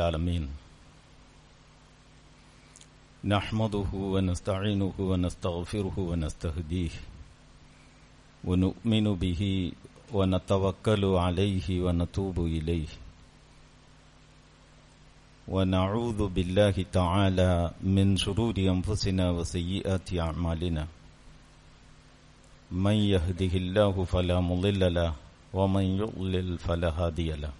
العالمين. نحمده ونستعينه ونستغفره ونستهديه ونؤمن به ونتوكل عليه ونتوب إليه. ونعوذ بالله تعالى من شرور أنفسنا وسيئات أعمالنا. من يهده الله فلا مضل له ومن يضلل فلا هادي له.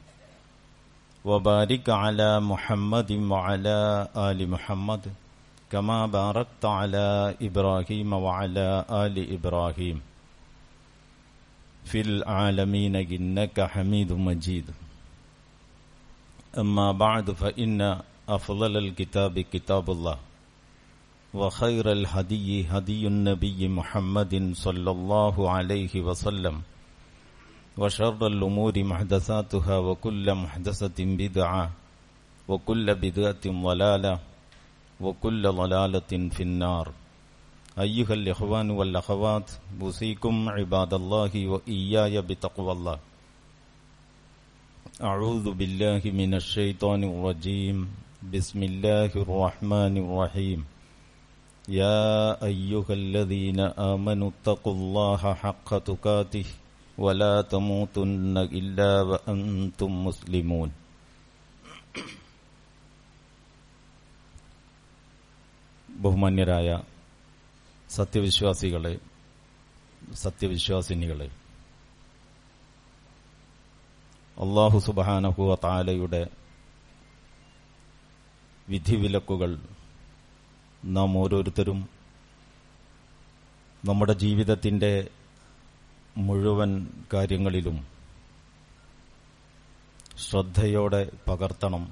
وبارك على محمد وعلى آل محمد كما باركت على إبراهيم وعلى آل إبراهيم. في العالمين إنك حميد مجيد. أما بعد فإن أفضل الكتاب كتاب الله وخير الهدي هدي النبي محمد صلى الله عليه وسلم. وشر الأمور محدثاتها وكل محدثة بدعة وكل بدعة ضلالة وكل ضلالة في النار. أيها الإخوان والأخوات أوصيكم عباد الله وإياي بتقوى الله. أعوذ بالله من الشيطان الرجيم. بسم الله الرحمن الرحيم. يا أيها الذين آمنوا اتقوا الله حق تقاته ولا تموتن إلا وأنتم مسلمون ബഹുമാന്യരായ സത്യവിശ്വാസികളെ സത്യവിശ്വാസിനികളെ അള്ളാഹു സുബാനഹുവ താലയുടെ വിധിവിലക്കുകൾ നാം ഓരോരുത്തരും നമ്മുടെ ജീവിതത്തിന്റെ മുഴുവൻ കാര്യങ്ങളിലും ശ്രദ്ധയോടെ പകർത്തണം.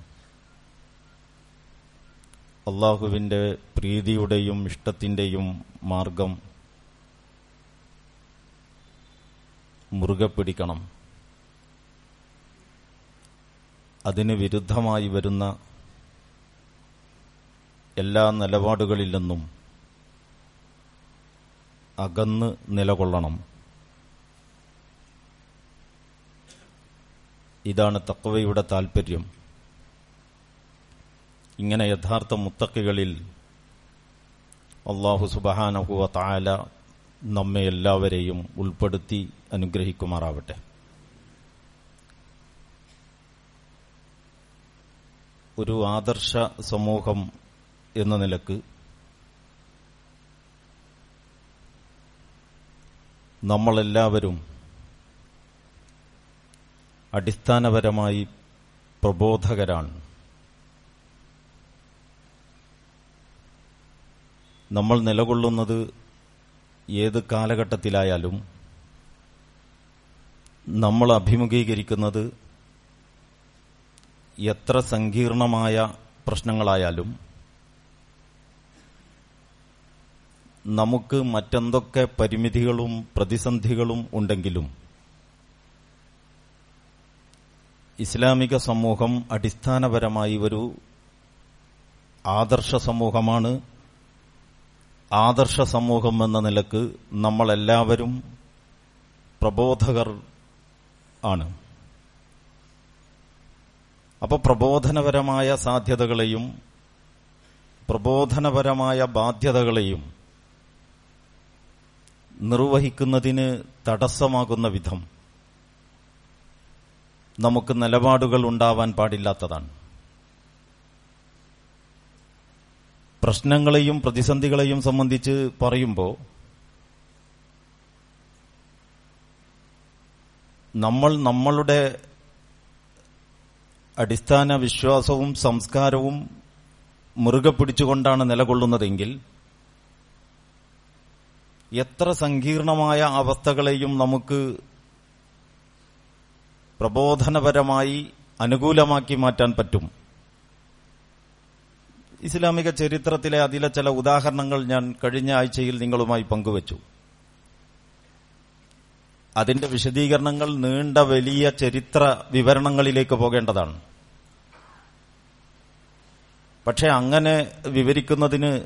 അള്ളാഹുവിന്റെ പ്രീതിയുടെയും ഇഷ്ടത്തിന്റെയും മാർഗം മുറുകെ പിടിക്കണം. അതിന് വിരുദ്ധമായി വരുന്ന എല്ലാ നിലപാടുകളിൽ നിന്നും അകന്ന് നിലകൊള്ളണം. ഇതാണ് തക്കവയുടെ താൽപ്പര്യം ഇങ്ങനെ യഥാർത്ഥ മുത്തക്കികളിൽ അള്ളാഹു സുബഹാനഹുവ താല നമ്മെ എല്ലാവരെയും ഉൾപ്പെടുത്തി അനുഗ്രഹിക്കുമാറാവട്ടെ. ഒരു ആദർശ സമൂഹം എന്ന നിലയ്ക്ക് നമ്മളെല്ലാവരും അടിസ്ഥാനപരമായി പ്രബോധകരാണ്. നമ്മൾ നിലകൊള്ളുന്നത് ഏത് കാലഘട്ടത്തിലായാലും നമ്മൾ അഭിമുഖീകരിക്കുന്നത് എത്ര സങ്കീർണമായ പ്രശ്നങ്ങളായാലും നമുക്ക് മറ്റെന്തൊക്കെ പരിമിതികളും പ്രതിസന്ധികളും ഉണ്ടെങ്കിലും ഇസ്ലാമിക സമൂഹം അടിസ്ഥാനപരമായി ഒരു ആദർശ സമൂഹമാണ്. ആദർശ സമൂഹം എന്ന നിലയ്ക്ക് നമ്മളെല്ലാവരും പ്രബോധകർ ആണ്. അപ്പോൾ പ്രബോധനപരമായ സാധ്യതകളെയും പ്രബോധനപരമായ ബാധ്യതകളെയും നിർവഹിക്കുന്നതിന് തടസ്സമാകുന്ന വിധം നമുക്ക് നിലപാടുകൾ ഉണ്ടാവാൻ പാടില്ലാത്തതാണ്. പ്രശ്നങ്ങളെയും പ്രതിസന്ധികളെയും സംബന്ധിച്ച് പറയുമ്പോൾ നമ്മൾ നമ്മളുടെ അടിസ്ഥാന വിശ്വാസവും സംസ്കാരവും മുറുകെ പിടിച്ചുകൊണ്ടാണ് നിലകൊള്ളുന്നതെങ്കിൽ എത്ര സങ്കീർണമായ അവസ്ഥകളെയും നമുക്ക് പ്രബോധനപരമായി അനുകൂലമാക്കി മാറ്റാൻ പറ്റും. ഇസ്ലാമിക ചരിത്രത്തിലെ അതിലെ ചില ഉദാഹരണങ്ങൾ ഞാൻ കഴിഞ്ഞ ആഴ്ചയിൽ നിങ്ങളുമായി പങ്കുവച്ചു. അതിന്റെ വിശദീകരണങ്ങൾ നീണ്ട വലിയ ചരിത്ര വിവരണങ്ങളിലേക്ക് പോകേണ്ടതാണ്. പക്ഷെ അങ്ങനെ വിവരിക്കുന്നതിന്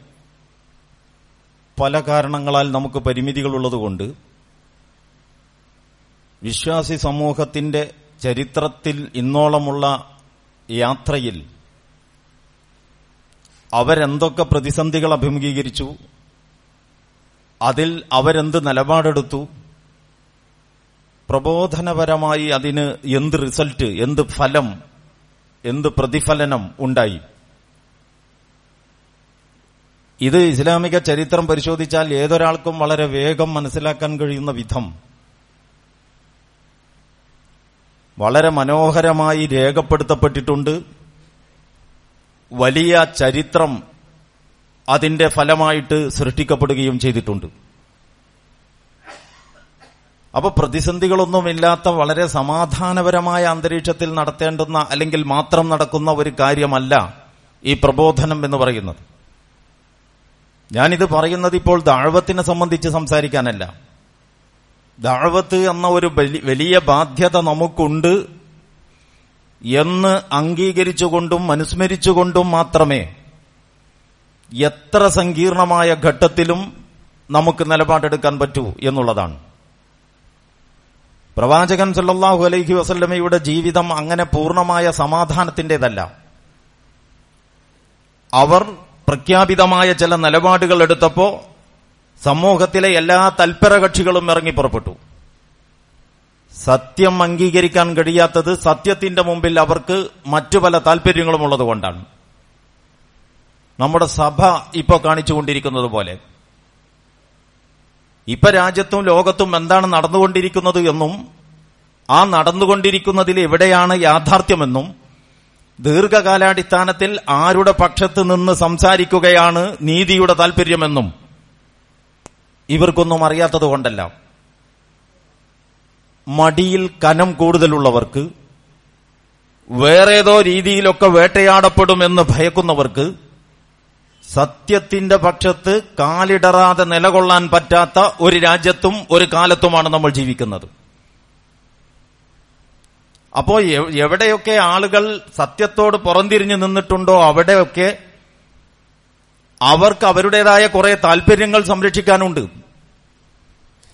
പല കാരണങ്ങളാൽ നമുക്ക് പരിമിതികളുള്ളതുകൊണ്ട് വിശ്വാസി സമൂഹത്തിന്റെ ചരിത്രത്തിൽ ഇന്നോളമുള്ള യാത്രയിൽ അവരെന്തൊക്കെ പ്രതിസന്ധികൾ അഭിമുഖീകരിച്ചു അതിൽ അവരെന്ത് നിലപാടെടുത്തു പ്രബോധനപരമായി അതിന് എന്ത് റിസൾട്ട് എന്ത് ഫലം എന്ത് പ്രതിഫലനം ഉണ്ടായി. ഇത് ഇസ്ലാമിക ചരിത്രം പരിശോധിച്ചാൽ ഏതൊരാൾക്കും വളരെ വേഗം മനസ്സിലാക്കാൻ കഴിയുന്ന വിധം വളരെ മനോഹരമായി രേഖപ്പെടുത്തപ്പെട്ടിട്ടുണ്ട്. വലിയ ചരിത്രം അതിന്റെ ഫലമായിട്ട് സൃഷ്ടിക്കപ്പെടുകയും ചെയ്തിട്ടുണ്ട്. അപ്പൊ പ്രതിസന്ധികളൊന്നുമില്ലാത്ത വളരെ സമാധാനപരമായ അന്തരീക്ഷത്തിൽ നടത്തേണ്ടുന്ന അല്ലെങ്കിൽ മാത്രം നടക്കുന്ന ഒരു കാര്യമല്ല ഈ പ്രബോധനം എന്ന് പറയുന്നത്. ഞാനിത് പറയുന്നത് ഇപ്പോൾ ദാഴ്വത്തിനെ സംബന്ധിച്ച് സംസാരിക്കാനല്ല. ദാഴ്വത്ത് എന്ന ഒരു വലിയ ബാധ്യത നമുക്കുണ്ട് എന്ന് അംഗീകരിച്ചുകൊണ്ടും അനുസ്മരിച്ചുകൊണ്ടും മാത്രമേ എത്ര സങ്കീർണമായ ഘട്ടത്തിലും നമുക്ക് നിലപാടെടുക്കാൻ പറ്റൂ എന്നുള്ളതാണ്. പ്രവാചകൻ സല്ലാഹു അലൈഹി വസല്ലമയുടെ ജീവിതം അങ്ങനെ പൂർണമായ സമാധാനത്തിന്റേതല്ല അവർ പ്രഖ്യാപിതമായ ചില നിലപാടുകൾ എടുത്തപ്പോ സമൂഹത്തിലെ എല്ലാ തൽപര കക്ഷികളും ഇറങ്ങി പുറപ്പെട്ടു. സത്യം അംഗീകരിക്കാൻ കഴിയാത്തത് സത്യത്തിന്റെ മുമ്പിൽ അവർക്ക് മറ്റു പല താല്പര്യങ്ങളും ഉള്ളതുകൊണ്ടാണ് നമ്മുടെ സഭ ഇപ്പോ കാണിച്ചുകൊണ്ടിരിക്കുന്നത് പോലെ. ഇപ്പൊ രാജ്യത്തും ലോകത്തും എന്താണ് നടന്നുകൊണ്ടിരിക്കുന്നത് എന്നും ആ നടന്നുകൊണ്ടിരിക്കുന്നതിൽ എവിടെയാണ് യാഥാർത്ഥ്യമെന്നും ദീർഘകാലാടിസ്ഥാനത്തിൽ ആരുടെ പക്ഷത്ത് നിന്ന് സംസാരിക്കുകയാണ് നീതിയുടെ താല്പര്യമെന്നും ഇവർക്കൊന്നും അറിയാത്തത് കൊണ്ടല്ല. മടിയിൽ കനം കൂടുതലുള്ളവർക്ക് വേറേതോ രീതിയിലൊക്കെ വേട്ടയാടപ്പെടുമെന്ന് ഭയക്കുന്നവർക്ക് സത്യത്തിന്റെ പക്ഷത്ത് കാലിടറാതെ നിലകൊള്ളാൻ പറ്റാത്ത ഒരു രാജ്യത്തും ഒരു കാലത്തുമാണ് നമ്മൾ ജീവിക്കുന്നത്. അപ്പോ എവിടെയൊക്കെ ആളുകൾ സത്യത്തോട് പുറംതിരിഞ്ഞു നിന്നിട്ടുണ്ടോ അവിടെയൊക്കെ അവർക്ക് അവരുടേതായ കുറെ താല്പര്യങ്ങൾ സംരക്ഷിക്കാനുണ്ട്.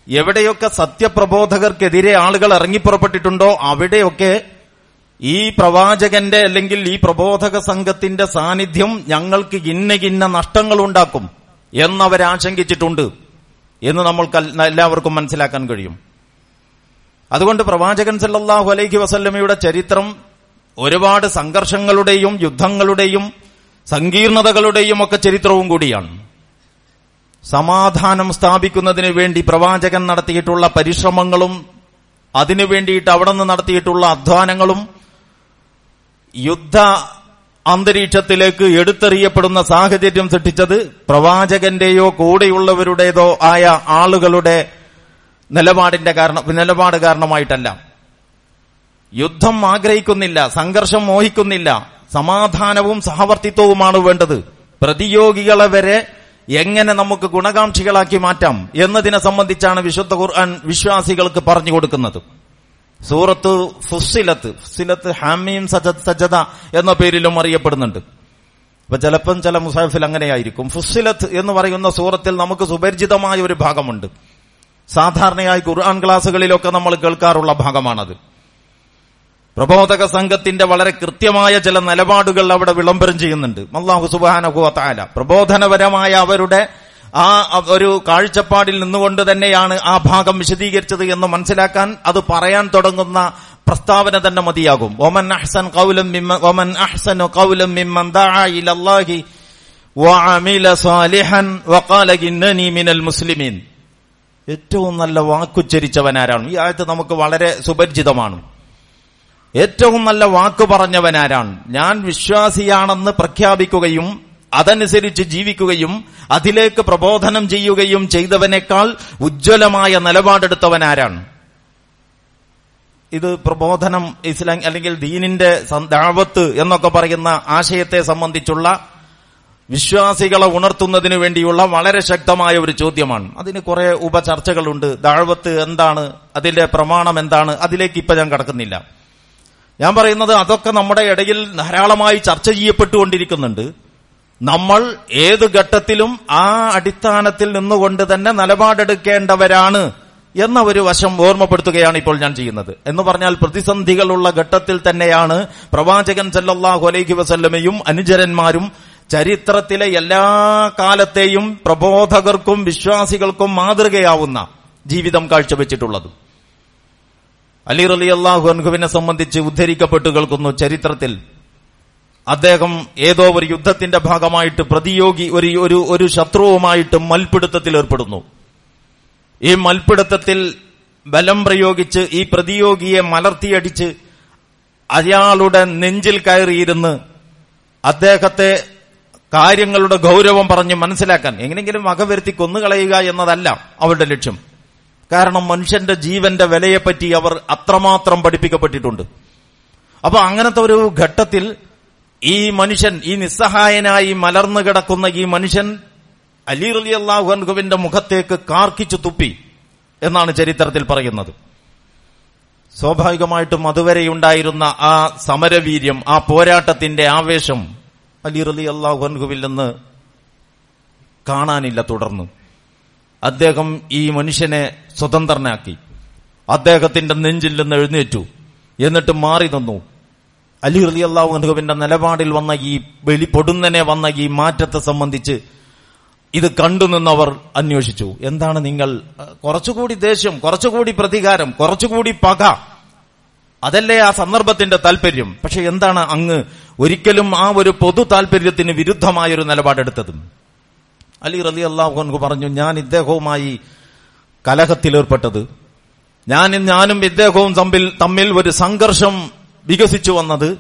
എവിടെയൊക്കെ സത്യപ്രബോധകർക്കെതിരെ ആളുകൾ ഇറങ്ങിപ്പുറപ്പെട്ടിട്ടുണ്ടോ അവിടെയൊക്കെ ഈ പ്രവാചകന്റെ അല്ലെങ്കിൽ ഈ പ്രബോധക സംഘത്തിന്റെ സാന്നിധ്യം ഞങ്ങൾക്ക് ഇന്ന ഇന്ന നഷ്ടങ്ങൾ ഉണ്ടാക്കും എന്നവരാശങ്കിച്ചിട്ടുണ്ട് എന്ന് നമ്മൾക്ക് എല്ലാവർക്കും മനസ്സിലാക്കാൻ കഴിയും. അതുകൊണ്ട് പ്രവാചകൻ സല്ലാഹു അലൈഹി വസല്ലമയുടെ ചരിത്രം ഒരുപാട് സംഘർഷങ്ങളുടെയും യുദ്ധങ്ങളുടെയും സങ്കീർണതകളുടെയും ഒക്കെ ചരിത്രവും കൂടിയാണ്. സമാധാനം സ്ഥാപിക്കുന്നതിന് വേണ്ടി പ്രവാചകൻ നടത്തിയിട്ടുള്ള പരിശ്രമങ്ങളും അതിനു വേണ്ടിയിട്ട് അവിടെ നിന്ന് നടത്തിയിട്ടുള്ള അധ്വാനങ്ങളും യുദ്ധ അന്തരീക്ഷത്തിലേക്ക് എടുത്തെറിയപ്പെടുന്ന സാഹചര്യം സൃഷ്ടിച്ചത് പ്രവാചകന്റെയോ കൂടെയുള്ളവരുടേതോ ആയ ആളുകളുടെ നിലപാടിന്റെ കാരണം നിലപാട് കാരണമായിട്ടല്ല. യുദ്ധം ആഗ്രഹിക്കുന്നില്ല സംഘർഷം മോഹിക്കുന്നില്ല. സമാധാനവും സഹവർത്തിത്വവുമാണ് വേണ്ടത്. പ്രതിയോഗികളെ വരെ എങ്ങനെ നമുക്ക് ഗുണകാംക്ഷികളാക്കി മാറ്റാം എന്നതിനെ സംബന്ധിച്ചാണ് വിശുദ്ധ ഖുർആൻ വിശ്വാസികൾക്ക് പറഞ്ഞു കൊടുക്കുന്നത്. സൂറത്ത് ഫുസിലത്ത് ഫുസിലത്ത് ഹാമീം സജദ് സജദ എന്ന പേരിലും അറിയപ്പെടുന്നുണ്ട്. അപ്പൊ ചിലപ്പം ചില മുസാഫിൽ അങ്ങനെയായിരിക്കും. ഫുസിലത്ത് എന്ന് പറയുന്ന സൂറത്തിൽ നമുക്ക് സുപരിചിതമായ ഒരു ഭാഗമുണ്ട്. സാധാരണയായി ഖുർആൻ ക്ലാസ്സുകളിലൊക്കെ നമ്മൾ കേൾക്കാറുള്ള ഭാഗമാണത്. പ്രബോധക സംഘത്തിന്റെ വളരെ കൃത്യമായ ചില നിലപാടുകൾ അവിടെ വിളംബരം ചെയ്യുന്നുണ്ട്. അള്ളാഹു സുബാനുഭവത്തായ പ്രബോധനപരമായ അവരുടെ ആ ഒരു കാഴ്ചപ്പാടിൽ നിന്നുകൊണ്ട് തന്നെയാണ് ആ ഭാഗം വിശദീകരിച്ചത് എന്ന് മനസ്സിലാക്കാൻ അത് പറയാൻ തുടങ്ങുന്ന പ്രസ്താവന തന്നെ മതിയാകും. ഒമൻ അഹ്സൻ കൗലം ഒമൻ അഹ്സൻ കൗലം മുസ്ലിമീൻ. ഏറ്റവും നല്ല വാക്കുച്ചരിച്ചവനാരാണ്. ഈ ആയത്ത് നമുക്ക് വളരെ സുപരിചിതമാണ്. ഏറ്റവും നല്ല വാക്ക് പറഞ്ഞവനാരാണ്. ഞാൻ വിശ്വാസിയാണെന്ന് പ്രഖ്യാപിക്കുകയും അതനുസരിച്ച് ജീവിക്കുകയും അതിലേക്ക് പ്രബോധനം ചെയ്യുകയും ചെയ്തവനേക്കാൾ ഉജ്ജ്വലമായ നിലപാടെടുത്തവനാരാണ്. ഇത് പ്രബോധനം ഇസ്ലാം അല്ലെങ്കിൽ ദീനിന്റെ ദാവത്ത് എന്നൊക്കെ പറയുന്ന ആശയത്തെ സംബന്ധിച്ചുള്ള വിശ്വാസികളെ ഉണർത്തുന്നതിന് വേണ്ടിയുള്ള വളരെ ശക്തമായ ഒരു ചോദ്യമാണ്. അതിന് കുറെ ഉപചർച്ചകളുണ്ട്. ദാഴ്വത്ത് എന്താണ്? അതിന്റെ പ്രമാണം എന്താണ്? അതിലേക്ക് ഇപ്പൊ ഞാൻ കടക്കുന്നില്ല. ഞാൻ പറയുന്നത് അതൊക്കെ നമ്മുടെ ഇടയിൽ ധാരാളമായി ചർച്ച ചെയ്യപ്പെട്ടുകൊണ്ടിരിക്കുന്നുണ്ട്. നമ്മൾ ഏത് ഘട്ടത്തിലും ആ അടിസ്ഥാനത്തിൽ നിന്നുകൊണ്ട് തന്നെ നിലപാടെടുക്കേണ്ടവരാണ് എന്ന ഒരു വശം ഓർമ്മപ്പെടുത്തുകയാണ് ഇപ്പോൾ ഞാൻ ചെയ്യുന്നത്. എന്ന് പറഞ്ഞാൽ പ്രതിസന്ധികളുള്ള ഘട്ടത്തിൽ തന്നെയാണ് പ്രവാചകൻ സല്ലല്ലാഹു അലൈഹി വസല്ലമയും അനുചരന്മാരും ചരിത്രത്തിലെ എല്ലാ കാലത്തെയും പ്രബോധകർക്കും വിശ്വാസികൾക്കും മാതൃകയാവുന്ന ജീവിതം കാഴ്ചവെച്ചിട്ടുള്ളത്. അലി റലി അള്ളാഹു അൻഹുവിനെ സംബന്ധിച്ച് ഉദ്ധരിക്കപ്പെട്ടു കേൾക്കുന്നു ചരിത്രത്തിൽ. അദ്ദേഹം ഏതോ ഒരു യുദ്ധത്തിന്റെ ഭാഗമായിട്ട് പ്രതിയോഗി ഒരു ഒരു ഒരു ശത്രുവുമായിട്ട് മൽപിടുത്തത്തിൽ ഏർപ്പെടുന്നു. ഈ മൽപിടുത്തത്തിൽ ബലം പ്രയോഗിച്ച് ഈ പ്രതിയോഗിയെ മലർത്തിയടിച്ച് അയാളുടെ നെഞ്ചിൽ കയറിയിരുന്ന് അദ്ദേഹത്തെ കാര്യങ്ങളുടെ ഗൗരവം പറഞ്ഞ് മനസ്സിലാക്കാൻ എങ്ങനെയെങ്കിലും വകവരുത്തി കൊന്നുകളയുക എന്നതല്ല അവരുടെ ലക്ഷ്യം. കാരണം മനുഷ്യന്റെ ജീവന്റെ വിലയെപ്പറ്റി അവർ അത്രമാത്രം പഠിപ്പിക്കപ്പെട്ടിട്ടുണ്ട്. അപ്പൊ അങ്ങനത്തെ ഒരു ഘട്ടത്തിൽ ഈ മനുഷ്യൻ ഈ നിസ്സഹായനായി മലർന്നു കിടക്കുന്ന ഈ മനുഷ്യൻ അലി റലി അള്ളാഹുവിന്റെ മുഖത്തേക്ക് കാർക്കിച്ചു തുപ്പി എന്നാണ് ചരിത്രത്തിൽ പറയുന്നത്. സ്വാഭാവികമായിട്ടും അതുവരെ ഉണ്ടായിരുന്ന ആ സമരവീര്യം ആ പോരാട്ടത്തിന്റെ ആവേശം അലി റലി അള്ളാഹുവിൽ നിന്ന് കാണാനില്ല തുടർന്നു. അദ്ദേഹം ഈ മനുഷ്യനെ സ്വതന്ത്രനാക്കി. അദ്ദേഹത്തിന്റെ നെഞ്ചിൽ നിന്ന് എഴുന്നേറ്റു. എന്നിട്ട് മാറി തന്നു അലി റലി അള്ളാഹുവിന്റെ നിലപാടിൽ വന്ന ഈ വെളി പൊടുന്നനെ വന്ന ഈ മാറ്റത്തെ സംബന്ധിച്ച് ഇത് കണ്ടുനിന്നവർ അന്വേഷിച്ചു. എന്താണ് നിങ്ങൾ കുറച്ചുകൂടി ദേഷ്യം കുറച്ചുകൂടി പ്രതികാരം കുറച്ചുകൂടി പക. അതല്ലേ ആ സന്ദർഭത്തിന്റെ താല്പര്യം പക്ഷെ എന്താണ് അങ്ങ് ഒരിക്കലും ആ ഒരു പൊതു താല്പര്യത്തിന് വിരുദ്ധമായൊരു നിലപാടെടുത്തത്? അലി റലി അള്ളാഹു പറഞ്ഞു ഞാൻ ഇദ്ദേഹവുമായി കലഹത്തിലേർപ്പെട്ടത് ഞാൻ ഞാനും ഇദ്ദേഹവും തമ്മിൽ തമ്മിൽ ഒരു സംഘർഷം വികസിച്ചു വന്നത്.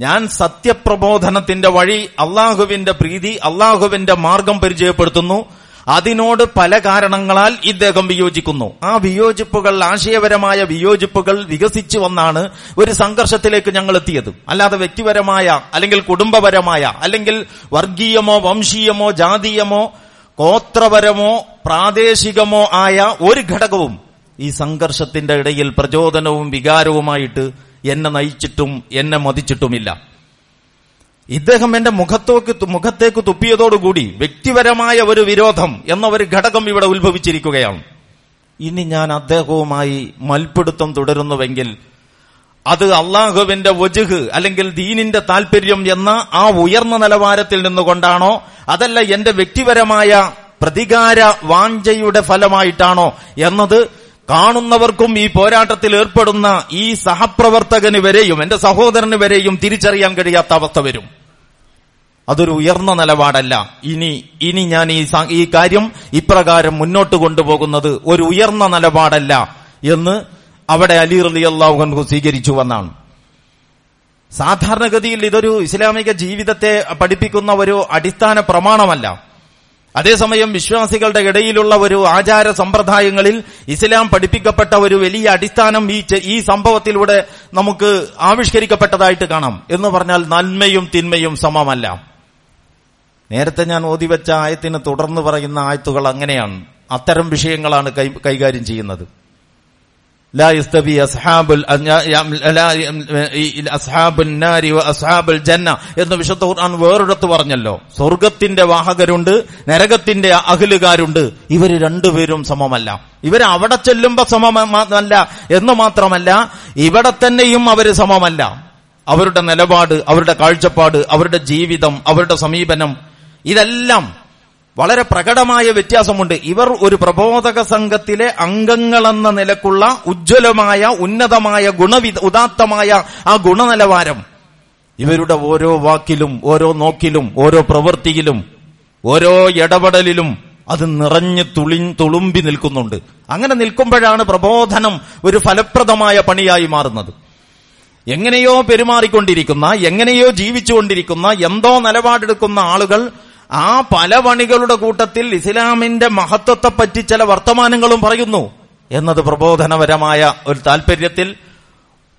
ഞാൻ സത്യപ്രബോധനത്തിന്റെ വഴി അള്ളാഹുവിന്റെ പ്രീതി അള്ളാഹുവിന്റെ മാർഗം പരിചയപ്പെടുത്തുന്നു. അതിനോട് പല കാരണങ്ങളാൽ ഇദ്ദേഹം വിയോജിക്കുന്നു. ആ വിയോജിപ്പുകൾ ആശയപരമായ വിയോജിപ്പുകൾ വികസിച്ചു വന്നാണ് ഒരു സംഘർഷത്തിലേക്ക് ഞങ്ങൾ എത്തിയത്. അല്ലാതെ വ്യക്തിപരമായ അല്ലെങ്കിൽ കുടുംബപരമായ അല്ലെങ്കിൽ വർഗീയമോ വംശീയമോ ജാതീയമോ ഗോത്രപരമോ പ്രാദേശികമോ ആയ ഒരു ഘടകവും ഈ സംഘർഷത്തിന്റെ ഇടയിൽ പ്രചോദനവും വികാരവുമായിട്ട് എന്നെ നയിച്ചിട്ടും എന്നെ മതിച്ചിട്ടുമില്ല. ഇദ്ദേഹം എന്റെ മുഖത്തോക്ക് മുഖത്തേക്ക് തുപ്പിയതോടുകൂടി വ്യക്തിപരമായ ഒരു വിരോധം എന്ന ഒരു ഘടകം ഇവിടെ ഉത്ഭവിച്ചിരിക്കുകയാണ്. ഇനി ഞാൻ അദ്ദേഹവുമായി മൽപിടുത്തം തുടരുന്നുവെങ്കിൽ അത് അള്ളാഹുവിന്റെ വജുഹ് അല്ലെങ്കിൽ ദീനിന്റെ താല്പര്യം എന്ന ആ ഉയർന്ന നിലവാരത്തിൽ നിന്നുകൊണ്ടാണോ? അതല്ല എന്റെ വ്യക്തിപരമായ പ്രതികാര വാഞ്ചയുടെ ഫലമായിട്ടാണോ? എന്നത് കാണുന്നവർക്കും ഈ പോരാട്ടത്തിൽ ഏർപ്പെടുന്ന ഈ സഹപ്രവർത്തകന് വരെയും എന്റെ സഹോദരന് വരെയും തിരിച്ചറിയാൻ കഴിയാത്ത അവസ്ഥ വരും. അതൊരു ഉയർന്ന നിലപാടല്ല. ഇനി ഇനി ഞാൻ ഈ ഈ കാര്യം ഇപ്രകാരം മുന്നോട്ട് കൊണ്ടുപോകുന്നത് ഒരു ഉയർന്ന നിലപാടല്ല എന്ന് അവിടെ അലി റലി അള്ളാഹു സ്വീകരിച്ചു എന്നാണ് സാധാരണഗതിയിൽ ഇതൊരു ഇസ്ലാമിക ജീവിതത്തെ പഠിപ്പിക്കുന്ന ഒരു അടിസ്ഥാന പ്രമാണമല്ല. അതേസമയം വിശ്വാസികളുടെ ഇടയിലുള്ള ഒരു ആചാര സമ്പ്രദായങ്ങളിൽ ഇസ്ലാം പഠിപ്പിക്കപ്പെട്ട ഒരു വലിയ അടിസ്ഥാനം ഈ ഈ സംഭവത്തിലൂടെ നമുക്ക് ആവിഷ്കരിക്കപ്പെട്ടതായിട്ട് കാണാം. എന്ന് പറഞ്ഞാൽ നന്മയും തിന്മയും സമമല്ല. നേരത്തെ ഞാൻ ഓതിവെച്ച ആയത്തിന് തുടർന്ന് പറയുന്ന ആയത്തുകൾ അങ്ങനെയാണ്. അത്തരം വിഷയങ്ങളാണ് കൈകാര്യം ചെയ്യുന്നത്. لا يستوي أصحاب ال- لا أصحاب النار وأصحاب الجنة എന്ന് വിശുദ്ധ ഖുർആൻ വേറൊരിടത്ത് പറഞ്ഞല്ലോ സ്വർഗത്തിന്റെ വാഹകരുണ്ട് നരകത്തിന്റെ അഖിലുകാരുണ്ട് ഇവര് രണ്ടുപേരും സമമല്ല ഇവർ അവിടെ ചെല്ലുമ്പോ സമമല്ല എന്ന് മാത്രമല്ല ഇവിടെ തന്നെയും അവര് സമമല്ല അവരുടെ നിലപാട് അവരുടെ കാഴ്ചപ്പാട് അവരുടെ ജീവിതം അവരുടെ സമീപനം ഇതെല്ലാം വളരെ പ്രകടമായ വ്യത്യാസമുണ്ട്. ഇവർ ഒരു പ്രബോധക സംഘത്തിലെ അംഗങ്ങളെന്ന നിലക്കുള്ള ഉജ്ജ്വലമായ ഉന്നതമായ ഗുണവി ഉദാത്തമായ ആ ഗുണനിലവാരം. ഇവരുടെ ഓരോ വാക്കിലും ഓരോ നോക്കിലും ഓരോ പ്രവൃത്തിയിലും ഓരോ ഇടപെടലിലും അത് നിറഞ്ഞു തുളി തുളുമ്പി നിൽക്കുന്നുണ്ട്. അങ്ങനെ നിൽക്കുമ്പോഴാണ് പ്രബോധനം ഒരു ഫലപ്രദമായ പണിയായി മാറുന്നത്. എങ്ങനെയോ പെരുമാറിക്കൊണ്ടിരിക്കുന്ന എങ്ങനെയോ ജീവിച്ചുകൊണ്ടിരിക്കുന്ന എന്തോ നിലപാടെടുക്കുന്ന ആളുകൾ ആ പല പണികളുടെ കൂട്ടത്തിൽ ഇസ്ലാമിന്റെ മഹത്വത്തെപ്പറ്റി ചില വർത്തമാനങ്ങളും പറയുന്നു എന്നത് പ്രബോധനപരമായ ഒരു താല്പര്യത്തിൽ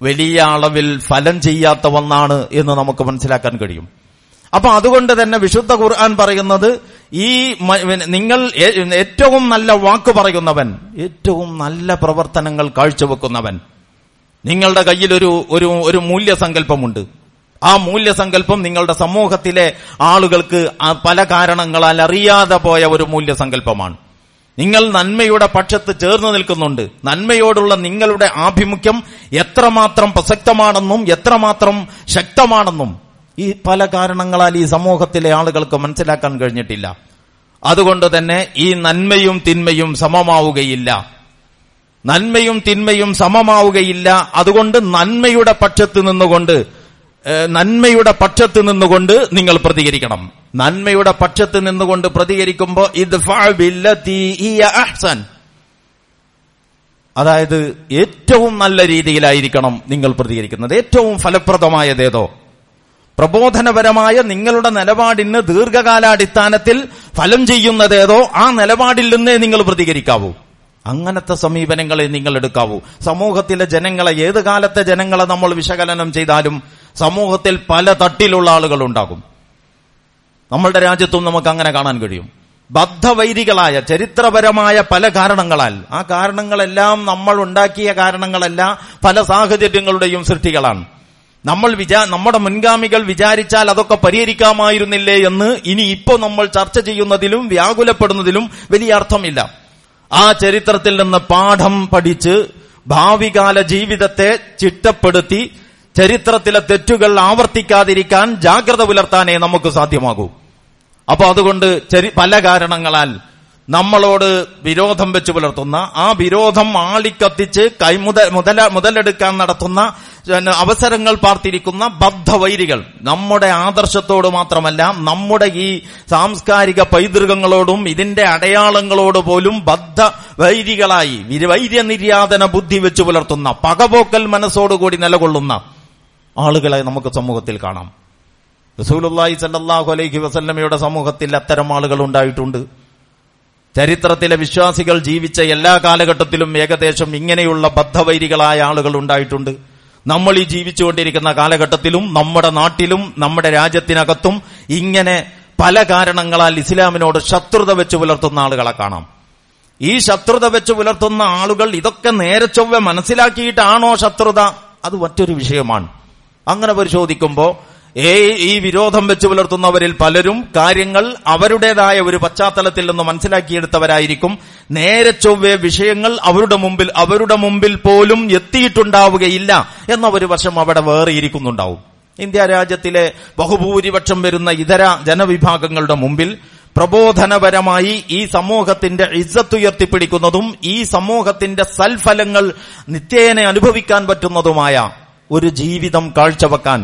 വലിയ അളവിൽ ഫലം ചെയ്യാത്ത ഒന്നാണ് എന്ന് നമുക്ക് മനസ്സിലാക്കാൻ കഴിയും. അപ്പൊ അതുകൊണ്ട് തന്നെ വിശുദ്ധ ഖുർആൻ പറയുന്നത് ഈ നിങ്ങൾ ഏറ്റവും നല്ല വാക്ക് പറയുന്നവൻ ഏറ്റവും നല്ല പ്രവർത്തനങ്ങൾ കാഴ്ചവെക്കുന്നവൻ. നിങ്ങളുടെ കയ്യിൽ ഒരു ഒരു മൂല്യസങ്കല്പമുണ്ട്. ആ മൂല്യസങ്കല്പം നിങ്ങളുടെ സമൂഹത്തിലെ ആളുകൾക്ക് പല കാരണങ്ങളാൽ അറിയാതെ പോയ ഒരു മൂല്യസങ്കല്പമാണ്. നിങ്ങൾ നന്മയുടെ പക്ഷത്ത് ചേർന്ന് നിൽക്കുന്നുണ്ട്. നന്മയോടുള്ള നിങ്ങളുടെ ആഭിമുഖ്യം എത്രമാത്രം പ്രസക്തമാണെന്നും എത്രമാത്രം ശക്തമാണെന്നും ഈ പല കാരണങ്ങളാൽ ഈ സമൂഹത്തിലെ ആളുകൾക്ക് മനസ്സിലാക്കാൻ കഴിഞ്ഞിട്ടില്ല. അതുകൊണ്ട് തന്നെ ഈ നന്മയും തിന്മയും സമമാവുകയില്ല. നന്മയും തിന്മയും സമമാവുകയില്ല. അതുകൊണ്ട് നന്മയുടെ പക്ഷത്ത് നിന്നുകൊണ്ട് നന്മയുടെ പക്ഷത്ത് നിന്നുകൊണ്ട് നിങ്ങൾ പ്രതികരിക്കണം. നന്മയുടെ പക്ഷത്ത് നിന്നുകൊണ്ട് പ്രതികരിക്കുമ്പോൾ അഹ്സൻ. അതായത് ഏറ്റവും നല്ല രീതിയിലായിരിക്കണം നിങ്ങൾ പ്രതികരിക്കുന്നത്. ഏറ്റവും ഫലപ്രദമായതേതോ? പ്രബോധനപരമായ നിങ്ങളുടെ നിലപാടിന് ദീർഘകാലാടിസ്ഥാനത്തിൽ ഫലം ചെയ്യുന്നതേതോ? ആ നിലപാടിൽ നിന്നേ നിങ്ങൾ പ്രതികരിക്കാവൂ. അങ്ങനത്തെ സമീപനങ്ങളെ നിങ്ങൾ എടുക്കാവൂ. സമൂഹത്തിലെ ജനങ്ങളെ ഏത് കാലത്തെ ജനങ്ങളെ നമ്മൾ വിശകലനം ചെയ്താലും സമൂഹത്തിൽ പല തട്ടിലുള്ള ആളുകൾ ഉണ്ടാകും. നമ്മളുടെ രാജ്യത്തും നമുക്ക് അങ്ങനെ കാണാൻ കഴിയും. ബദ്ധവൈരികളായ ചരിത്രപരമായ പല കാരണങ്ങളാൽ ആ കാരണങ്ങളെല്ലാം നമ്മൾ ഉണ്ടാക്കിയ കാരണങ്ങളല്ല പല സാഹചര്യങ്ങളുടെയും സൃഷ്ടികളാണ്. നമ്മൾ വിചാ നമ്മുടെ മുൻഗാമികൾ വിചാരിച്ചാൽ അതൊക്കെ പരിഹരിക്കാമായിരുന്നില്ലേ എന്ന് ഇനി ഇപ്പോ നമ്മൾ ചർച്ച ചെയ്യുന്നതിലും വ്യാകുലപ്പെടുന്നതിലും വലിയ അർത്ഥമില്ല. ആ ചരിത്രത്തിൽ നിന്ന് പാഠം പഠിച്ച് ഭാവികാല ജീവിതത്തെ ചിട്ടപ്പെടുത്തി ചരിത്രത്തിലെ തെറ്റുകൾ ആവർത്തിക്കാതിരിക്കാൻ ജാഗ്രത പുലർത്താനേ നമുക്ക് സാധ്യമാകൂ. അപ്പൊ അതുകൊണ്ട് പല കാരണങ്ങളാൽ നമ്മളോട് വിരോധം വെച്ച് പുലർത്തുന്ന ആ വിരോധം ആളിക്കത്തിച്ച് കൈമുത മുതല മുതലെടുക്കാൻ നടത്തുന്ന അവസരങ്ങൾ പാർത്തിരിക്കുന്ന ബദ്ധവൈരികൾ. നമ്മുടെ ആദർശത്തോട് മാത്രമല്ല നമ്മുടെ ഈ സാംസ്കാരിക പൈതൃകങ്ങളോടും ഇതിന്റെ അടയാളങ്ങളോട് പോലും ബദ്ധ വൈരികളായി വൈര്യ വൈര്യനിര്യാതന ബുദ്ധി വെച്ച് പുലർത്തുന്ന പകപോക്കൽ മനസ്സോടുകൂടി നിലകൊള്ളുന്ന ആളുകളെ നമുക്ക് സമൂഹത്തിൽ കാണാം. റസൂലുള്ളാഹി സല്ലാഹു അലൈഹി വസല്ലമയുടെ സമൂഹത്തിൽ അത്തരം ആളുകൾ ഉണ്ടായിട്ടുണ്ട്. ചരിത്രത്തിലെ വിശ്വാസികൾ ജീവിച്ച എല്ലാ കാലഘട്ടത്തിലും ഏകദേശം ഇങ്ങനെയുള്ള ബദ്ധവൈരികളായ ആളുകൾ ഉണ്ടായിട്ടുണ്ട്. നമ്മൾ ഈ ജീവിച്ചുകൊണ്ടിരിക്കുന്ന കാലഘട്ടത്തിലും നമ്മുടെ നാട്ടിലും നമ്മുടെ രാജ്യത്തിനകത്തും ഇങ്ങനെ പല കാരണങ്ങളാൽ ഇസ്ലാമിനോട് ശത്രുത വെച്ച് പുലർത്തുന്ന ആളുകളെ കാണാം. ഈ ശത്രുത വെച്ച് പുലർത്തുന്ന ആളുകൾ ഇതൊക്കെ നേരെ ചൊവ്വെ മനസ്സിലാക്കിയിട്ടാണോ ശത്രുത? അത് മറ്റൊരു വിഷയമാണ്. അങ്ങനെ പരിശോധിക്കുമ്പോ ഈ വിരോധം വെച്ച് പുലർത്തുന്നവരിൽ പലരും കാര്യങ്ങൾ അവരുടേതായ ഒരു പശ്ചാത്തലത്തിൽ നിന്ന് മനസ്സിലാക്കിയെടുത്തവരായിരിക്കും. നേരെ ചൊവ്വേ വിഷയങ്ങൾ അവരുടെ മുമ്പിൽ അവരുടെ മുമ്പിൽ പോലും എത്തിയിട്ടുണ്ടാവുകയില്ല എന്ന ഒരു വശം അവിടെ വേറെ ഇരിക്കുന്നുണ്ടാവും ഇന്ത്യ രാജ്യത്തിലെ ബഹുഭൂരിപക്ഷം വരുന്ന ഇതര ജനവിഭാഗങ്ങളുടെ മുമ്പിൽ പ്രബോധനപരമായി ഈ സമൂഹത്തിന്റെ ഇജ്ജത്ത് ഉയർത്തിപ്പിടിക്കുന്നതും ഈ സമൂഹത്തിന്റെ സൽഫലങ്ങൾ നിത്യേന അനുഭവിക്കാൻ പറ്റുന്നതുമായ ഒരു ജീവിതം കാഴ്ചവെക്കാൻ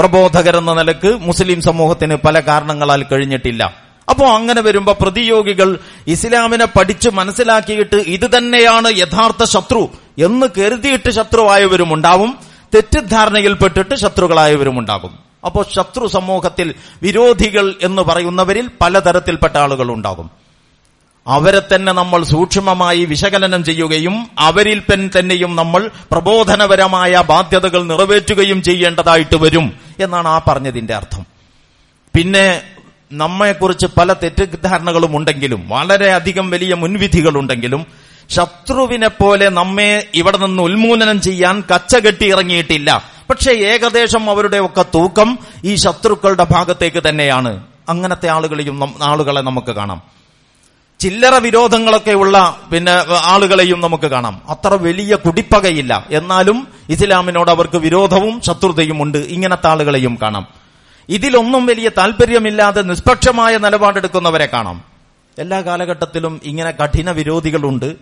പ്രബോധകരെന്ന നിലയ്ക്ക് മുസ്ലിം സമൂഹത്തിന് പല കാരണങ്ങളാൽ കഴിഞ്ഞിട്ടില്ല. അപ്പോ അങ്ങനെ വരുമ്പോ പ്രതിയോഗികൾ ഇസ്ലാമിനെ പഠിച്ച് മനസ്സിലാക്കിയിട്ട് ഇത് തന്നെയാണ് യഥാർത്ഥ ശത്രു എന്ന് കരുതിയിട്ട് ശത്രുവായവരും ഉണ്ടാവും തെറ്റിദ്ധാരണയിൽപ്പെട്ടിട്ട് ശത്രുക്കളായവരും ഉണ്ടാകും അപ്പോൾ ശത്രു സമൂഹത്തിൽ വിരോധികൾ എന്ന് പറയുന്നവരിൽ പലതരത്തിൽപ്പെട്ട ആളുകൾ ഉണ്ടാകും അവരെ തന്നെ നമ്മൾ സൂക്ഷ്മമായി വിശകലനം ചെയ്യുകയും അവരിൽ തന്നെയും നമ്മൾ പ്രബോധനപരമായ ബാധ്യതകൾ നിറവേറ്റുകയും ചെയ്യേണ്ടതായിട്ട് വരും. എന്നാണ് ആ പറഞ്ഞതിന്റെ അർത്ഥം. പിന്നെ നമ്മെക്കുറിച്ച് പല തെറ്റിദ്ധാരണകളും ഉണ്ടെങ്കിലും വളരെയധികം വലിയ മുൻവിധികളുണ്ടെങ്കിലും ശത്രുവിനെ പോലെ നമ്മെ ഇവിടെ നിന്ന് ഉന്മൂലനം ചെയ്യാൻ കച്ചകെട്ടി ഇറങ്ങിയിട്ടില്ല. പക്ഷേ ഏകദേശം അവരുടെ ഒക്കെ തൂക്കം ഈ ശത്രുക്കളുടെ ഭാഗത്തേക്ക് തന്നെയാണ്. അങ്ങനത്തെ ആളുകളെയും ആളുകളെ നമുക്ക് കാണാം. ചില്ലറ വിരോധങ്ങളൊക്കെ ഉള്ള പിന്നെ ആളുകളെയും നമുക്ക് കാണാം. അത്ര വലിയ കുടിപ്പകയില്ല. എന്നാലും ഇസ്ലാമിനോട് അവർക്ക് വിരോധവും ശത്രുതയും ഉണ്ട്. ഇങ്ങനത്തെ ആളുകളെയും കാണാം. ഇതിലൊന്നും വലിയ താല്പര്യമില്ലാതെ നിഷ്പക്ഷമായ നിലപാടെടുക്കുന്നവരെ കാണാം. എല്ലാ കാലഘട്ടത്തിലും ഇങ്ങനെ കഠിന വിരോധികളുണ്ട്.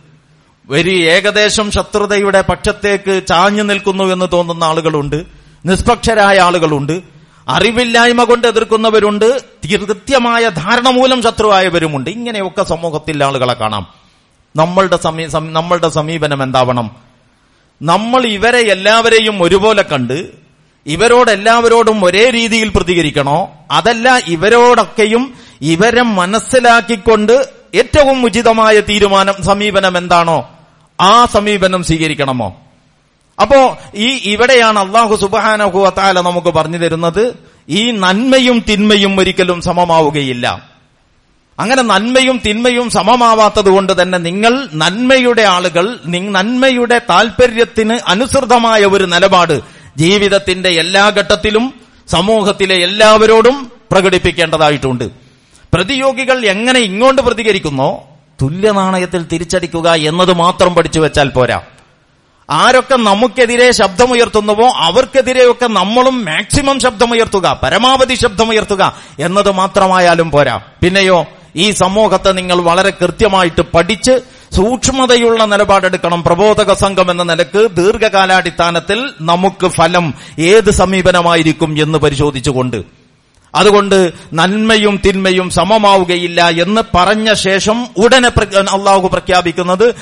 ഒരു ഏകദേശം ശത്രുതയുടെ പക്ഷത്തേക്ക് ചാഞ്ഞു നിൽക്കുന്നു എന്ന് തോന്നുന്ന ആളുകളുണ്ട്. നിഷ്പക്ഷരായ ആളുകളുണ്ട്. അറിവില്ലായ്മ കൊണ്ട് എതിർക്കുന്നവരുണ്ട് കൃത്യമായ ധാരണ മൂലം ശത്രുവായവരുമുണ്ട്. ഇങ്ങനെയൊക്കെ സമൂഹത്തിൽ ആളുകളെ കാണാം. നമ്മളുടെ സമീ നമ്മളുടെ സമീപനം എന്താവണം? നമ്മൾ ഇവരെ എല്ലാവരെയും ഒരുപോലെ കണ്ട് ഇവരോട് എല്ലാവരോടും ഒരേ രീതിയിൽ പ്രതികരിക്കണോ? അതല്ല ഇവരോടൊക്കെയും ഇവരെ മനസ്സിലാക്കിക്കൊണ്ട് ഏറ്റവും ഉചിതമായ തീരുമാനം സമീപനം എന്താണോ? ആ സമീപനം സ്വീകരിക്കണമോ? അപ്പോ ഈ ഇവിടെയാണ് അള്ളാഹു സുബാനഹുഅത്താല നമുക്ക് പറഞ്ഞു തരുന്നത്. ഈ നന്മയും തിന്മയും ഒരിക്കലും സമമാവുകയില്ല. അങ്ങനെ നന്മയും തിന്മയും സമമാവാത്തത് കൊണ്ട് തന്നെ നിങ്ങൾ നന്മയുടെ ആളുകൾ നന്മയുടെ താല്പര്യത്തിന് അനുസൃതമായ ഒരു നിലപാട് ജീവിതത്തിന്റെ എല്ലാ ഘട്ടത്തിലും സമൂഹത്തിലെ എല്ലാവരോടും പ്രകടിപ്പിക്കേണ്ടതായിട്ടുണ്ട്. പ്രതിയോഗികൾ എങ്ങനെ ഇങ്ങോട്ട് പ്രതികരിക്കുന്നോ തുല്യനാണയത്തിൽ തിരിച്ചടിക്കുക എന്നത് മാത്രം പഠിച്ചു വെച്ചാൽ പോരാ. ആരൊക്കെ നമുക്കെതിരെ ശബ്ദമുയർത്തുന്നുവോ അവർക്കെതിരെയൊക്കെ നമ്മളും മാക്സിമം ശബ്ദമുയർത്തുക പരമാവധി ശബ്ദമുയർത്തുക എന്നത് മാത്രമായാലും പോരാ. പിന്നെയോ ഈ സമൂഹത്തെ നിങ്ങൾ വളരെ കൃത്യമായിട്ട് പഠിച്ച് സൂക്ഷ്മതയുള്ള നിലപാടെടുക്കണം. പ്രബോധക സംഘം എന്ന നിലയ്ക്ക് ദീർഘകാലാടിസ്ഥാനത്തിൽ നമുക്ക് ഫലം ഏത് സമീപനമായിരിക്കും എന്ന് പരിശോധിച്ചുകൊണ്ട്. അതുകൊണ്ട് നന്മയും തിന്മയും സമമാവുകയില്ല എന്ന് പറഞ്ഞ ശേഷം ഉടനെ അള്ളാഹു പ്രഖ്യാപിക്കുന്നത്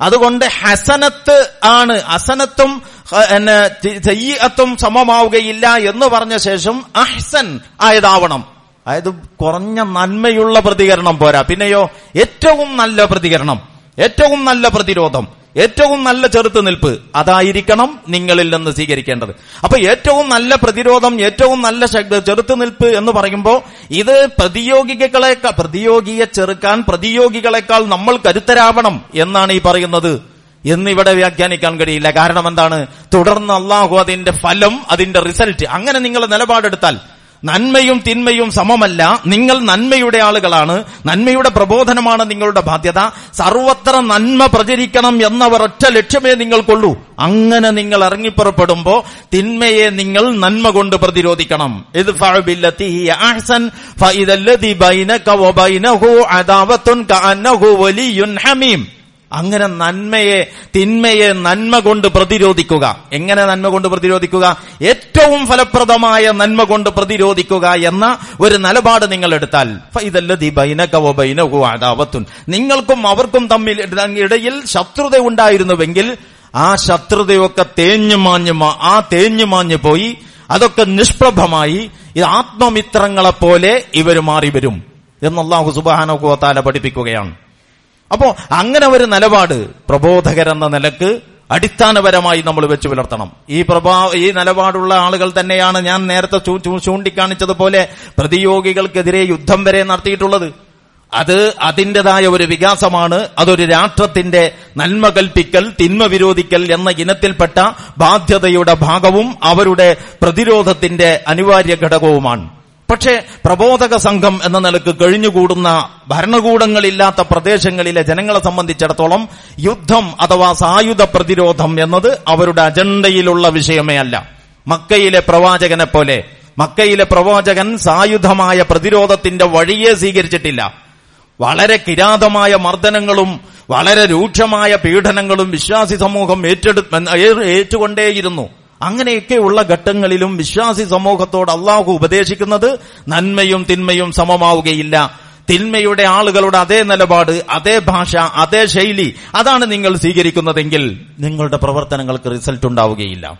അതുകൊണ്ട് ഹസനത്ത് ആണ്. അസനത്തും ഹ- എന്നെ തി- സയ്യിഅത്തും സമമാവുകയില്ല എന്ന് പറഞ്ഞ ശേഷം അഹ്സൻ ആയതാവണം. അതായത് കുറഞ്ഞ നന്മയുള്ള പ്രതികരണം പോരാ. പിന്നെയോ ഏറ്റവും നല്ല പ്രതികരണം. ഏറ്റവും നല്ല പ്രതിരോധം. ഏറ്റവും നല്ല ചെറുത്തുനിൽപ്പ് അതായിരിക്കണം നിങ്ങളിൽ നിന്ന് സ്വീകരിക്കേണ്ടത്. അപ്പൊ ഏറ്റവും നല്ല പ്രതിരോധം ഏറ്റവും നല്ല ചെറുത്തുനിൽപ്പ് എന്ന് പറയുമ്പോൾ ഇത് പ്രതിയോഗികളെക്കാൾ പ്രതിയോഗിയെ ചെറുക്കാൻ പ്രതിയോഗികളെക്കാൾ നമ്മൾ കരുത്തരാവണം എന്നാണ് ഈ പറയുന്നത്. എന്നിവിടെ വ്യാഖ്യാനിക്കാൻ കഴിയില്ല. കാരണം എന്താണ്? തുടർന്ന് അള്ളാഹു അതിന്റെ ഫലം അതിന്റെ റിസൾട്ട്. അങ്ങനെ നിങ്ങൾ നിലപാടെടുത്താൽ നന്മയും തിന്മയും സമമല്ല. നിങ്ങൾ നന്മയുടെ ആളുകളാണ്. നന്മയുടെ പ്രബോധനമാണ് നിങ്ങളുടെ ബാധ്യത. സർവത്ര നന്മ പ്രചരിക്കണം എന്നവർ ഒറ്റ ലക്ഷ്യമേ നിങ്ങൾക്കുള്ളൂ. അങ്ങനെ നിങ്ങൾ ഇറങ്ങിപ്പുറപ്പെടുമ്പോ തിന്മയെ നിങ്ങൾ നന്മ കൊണ്ട് പ്രതിരോധിക്കണം. ഹമീം. അങ്ങനെ നന്മയെ തിന്മയെ നന്മ കൊണ്ട് പ്രതിരോധിക്കുക. എങ്ങനെ നന്മ കൊണ്ട് പ്രതിരോധിക്കുക? ഏറ്റവും ഫലപ്രദമായ നന്മ കൊണ്ട് പ്രതിരോധിക്കുക എന്ന ഒരു നിലപാട് നിങ്ങൾ എടുത്താൽ. ഫൈദല്ലദി ബൈനക വബൈനഹു അദാവത്തുൻ. നിങ്ങൾക്കും അവർക്കും തമ്മിൽ ഇടയിൽ ശത്രുത ഉണ്ടായിരുന്നുവെങ്കിൽ ആ ശത്രുതയൊക്കെ തേഞ്ഞു മാഞ്ഞു ആ തേഞ്ഞു മാഞ്ഞു പോയി. അതൊക്കെ നിഷ്പ്രഭമായി. ഇത് ആത്മമിത്രങ്ങളെപ്പോലെ ഇവർ മാറി വരും എന്ന് സുബാനോ സുബാനോത്താല പഠിപ്പിക്കുകയാണ്. അപ്പോ അങ്ങനെ ഒരു നിലപാട് പ്രബോധകരെന്ന നിലയ്ക്ക് അടിസ്ഥാനപരമായി നമ്മൾ വെച്ച് പുലർത്തണം. ഈ പ്രഭാ ഈ നിലപാടുള്ള ആളുകൾ തന്നെയാണ് ഞാൻ നേരത്തെ ചൂണ്ടിക്കാണിച്ചതുപോലെ പ്രതിയോഗികൾക്കെതിരെ യുദ്ധം വരെ നടത്തിയിട്ടുള്ളത്. അത് അതിന്റെതായ ഒരു വികാസമാണ്. അതൊരു രാഷ്ട്രത്തിന്റെ നന്മ കൽപ്പിക്കൽ തിന്മ വിരോധിക്കൽ എന്ന ഇനത്തിൽപ്പെട്ട ബാധ്യതയുടെ ഭാഗവും അവരുടെ പ്രതിരോധത്തിന്റെ അനിവാര്യ ഘടകവുമാണ് പക്ഷേ പ്രബോധക സംഘം എന്ന നിലയ്ക്ക് കഴിഞ്ഞുകൂടുന്ന ഭരണകൂടങ്ങളില്ലാത്ത പ്രദേശങ്ങളിലെ ജനങ്ങളെ സംബന്ധിച്ചിടത്തോളം യുദ്ധം അഥവാ സായുധ പ്രതിരോധം എന്നത് അവരുടെ അജണ്ടയിലുള്ള വിഷയമേ അല്ല. മക്കയിലെ പ്രവാചകനെ പോലെ മക്കയിലെ പ്രവാചകൻ സായുധമായ പ്രതിരോധത്തിന്റെ വഴിയെ സ്വീകരിച്ചിട്ടില്ല. വളരെ കിരാതമായ മർദ്ദനങ്ങളും വളരെ രൂക്ഷമായ പീഡനങ്ങളും വിശ്വാസി സമൂഹം ഏറ്റെടു ഏറ്റുകൊണ്ടേയിരുന്നു. അങ്ങനെയൊക്കെയുള്ള ഘട്ടങ്ങളിലും വിശ്വാസി സമൂഹത്തോട് അള്ളാഹു ഉപദേശിക്കുന്നത് നന്മയും തിന്മയും സമമാവുകയില്ല. തിന്മയുടെ ആളുകളുടെ അതേ നിലപാട് അതേ ഭാഷ അതേ ശൈലി അതാണ് നിങ്ങൾ സ്വീകരിക്കുന്നതെങ്കിൽ നിങ്ങളുടെ പ്രവർത്തനങ്ങൾക്ക് റിസൾട്ട് ഉണ്ടാവുകയില്ല.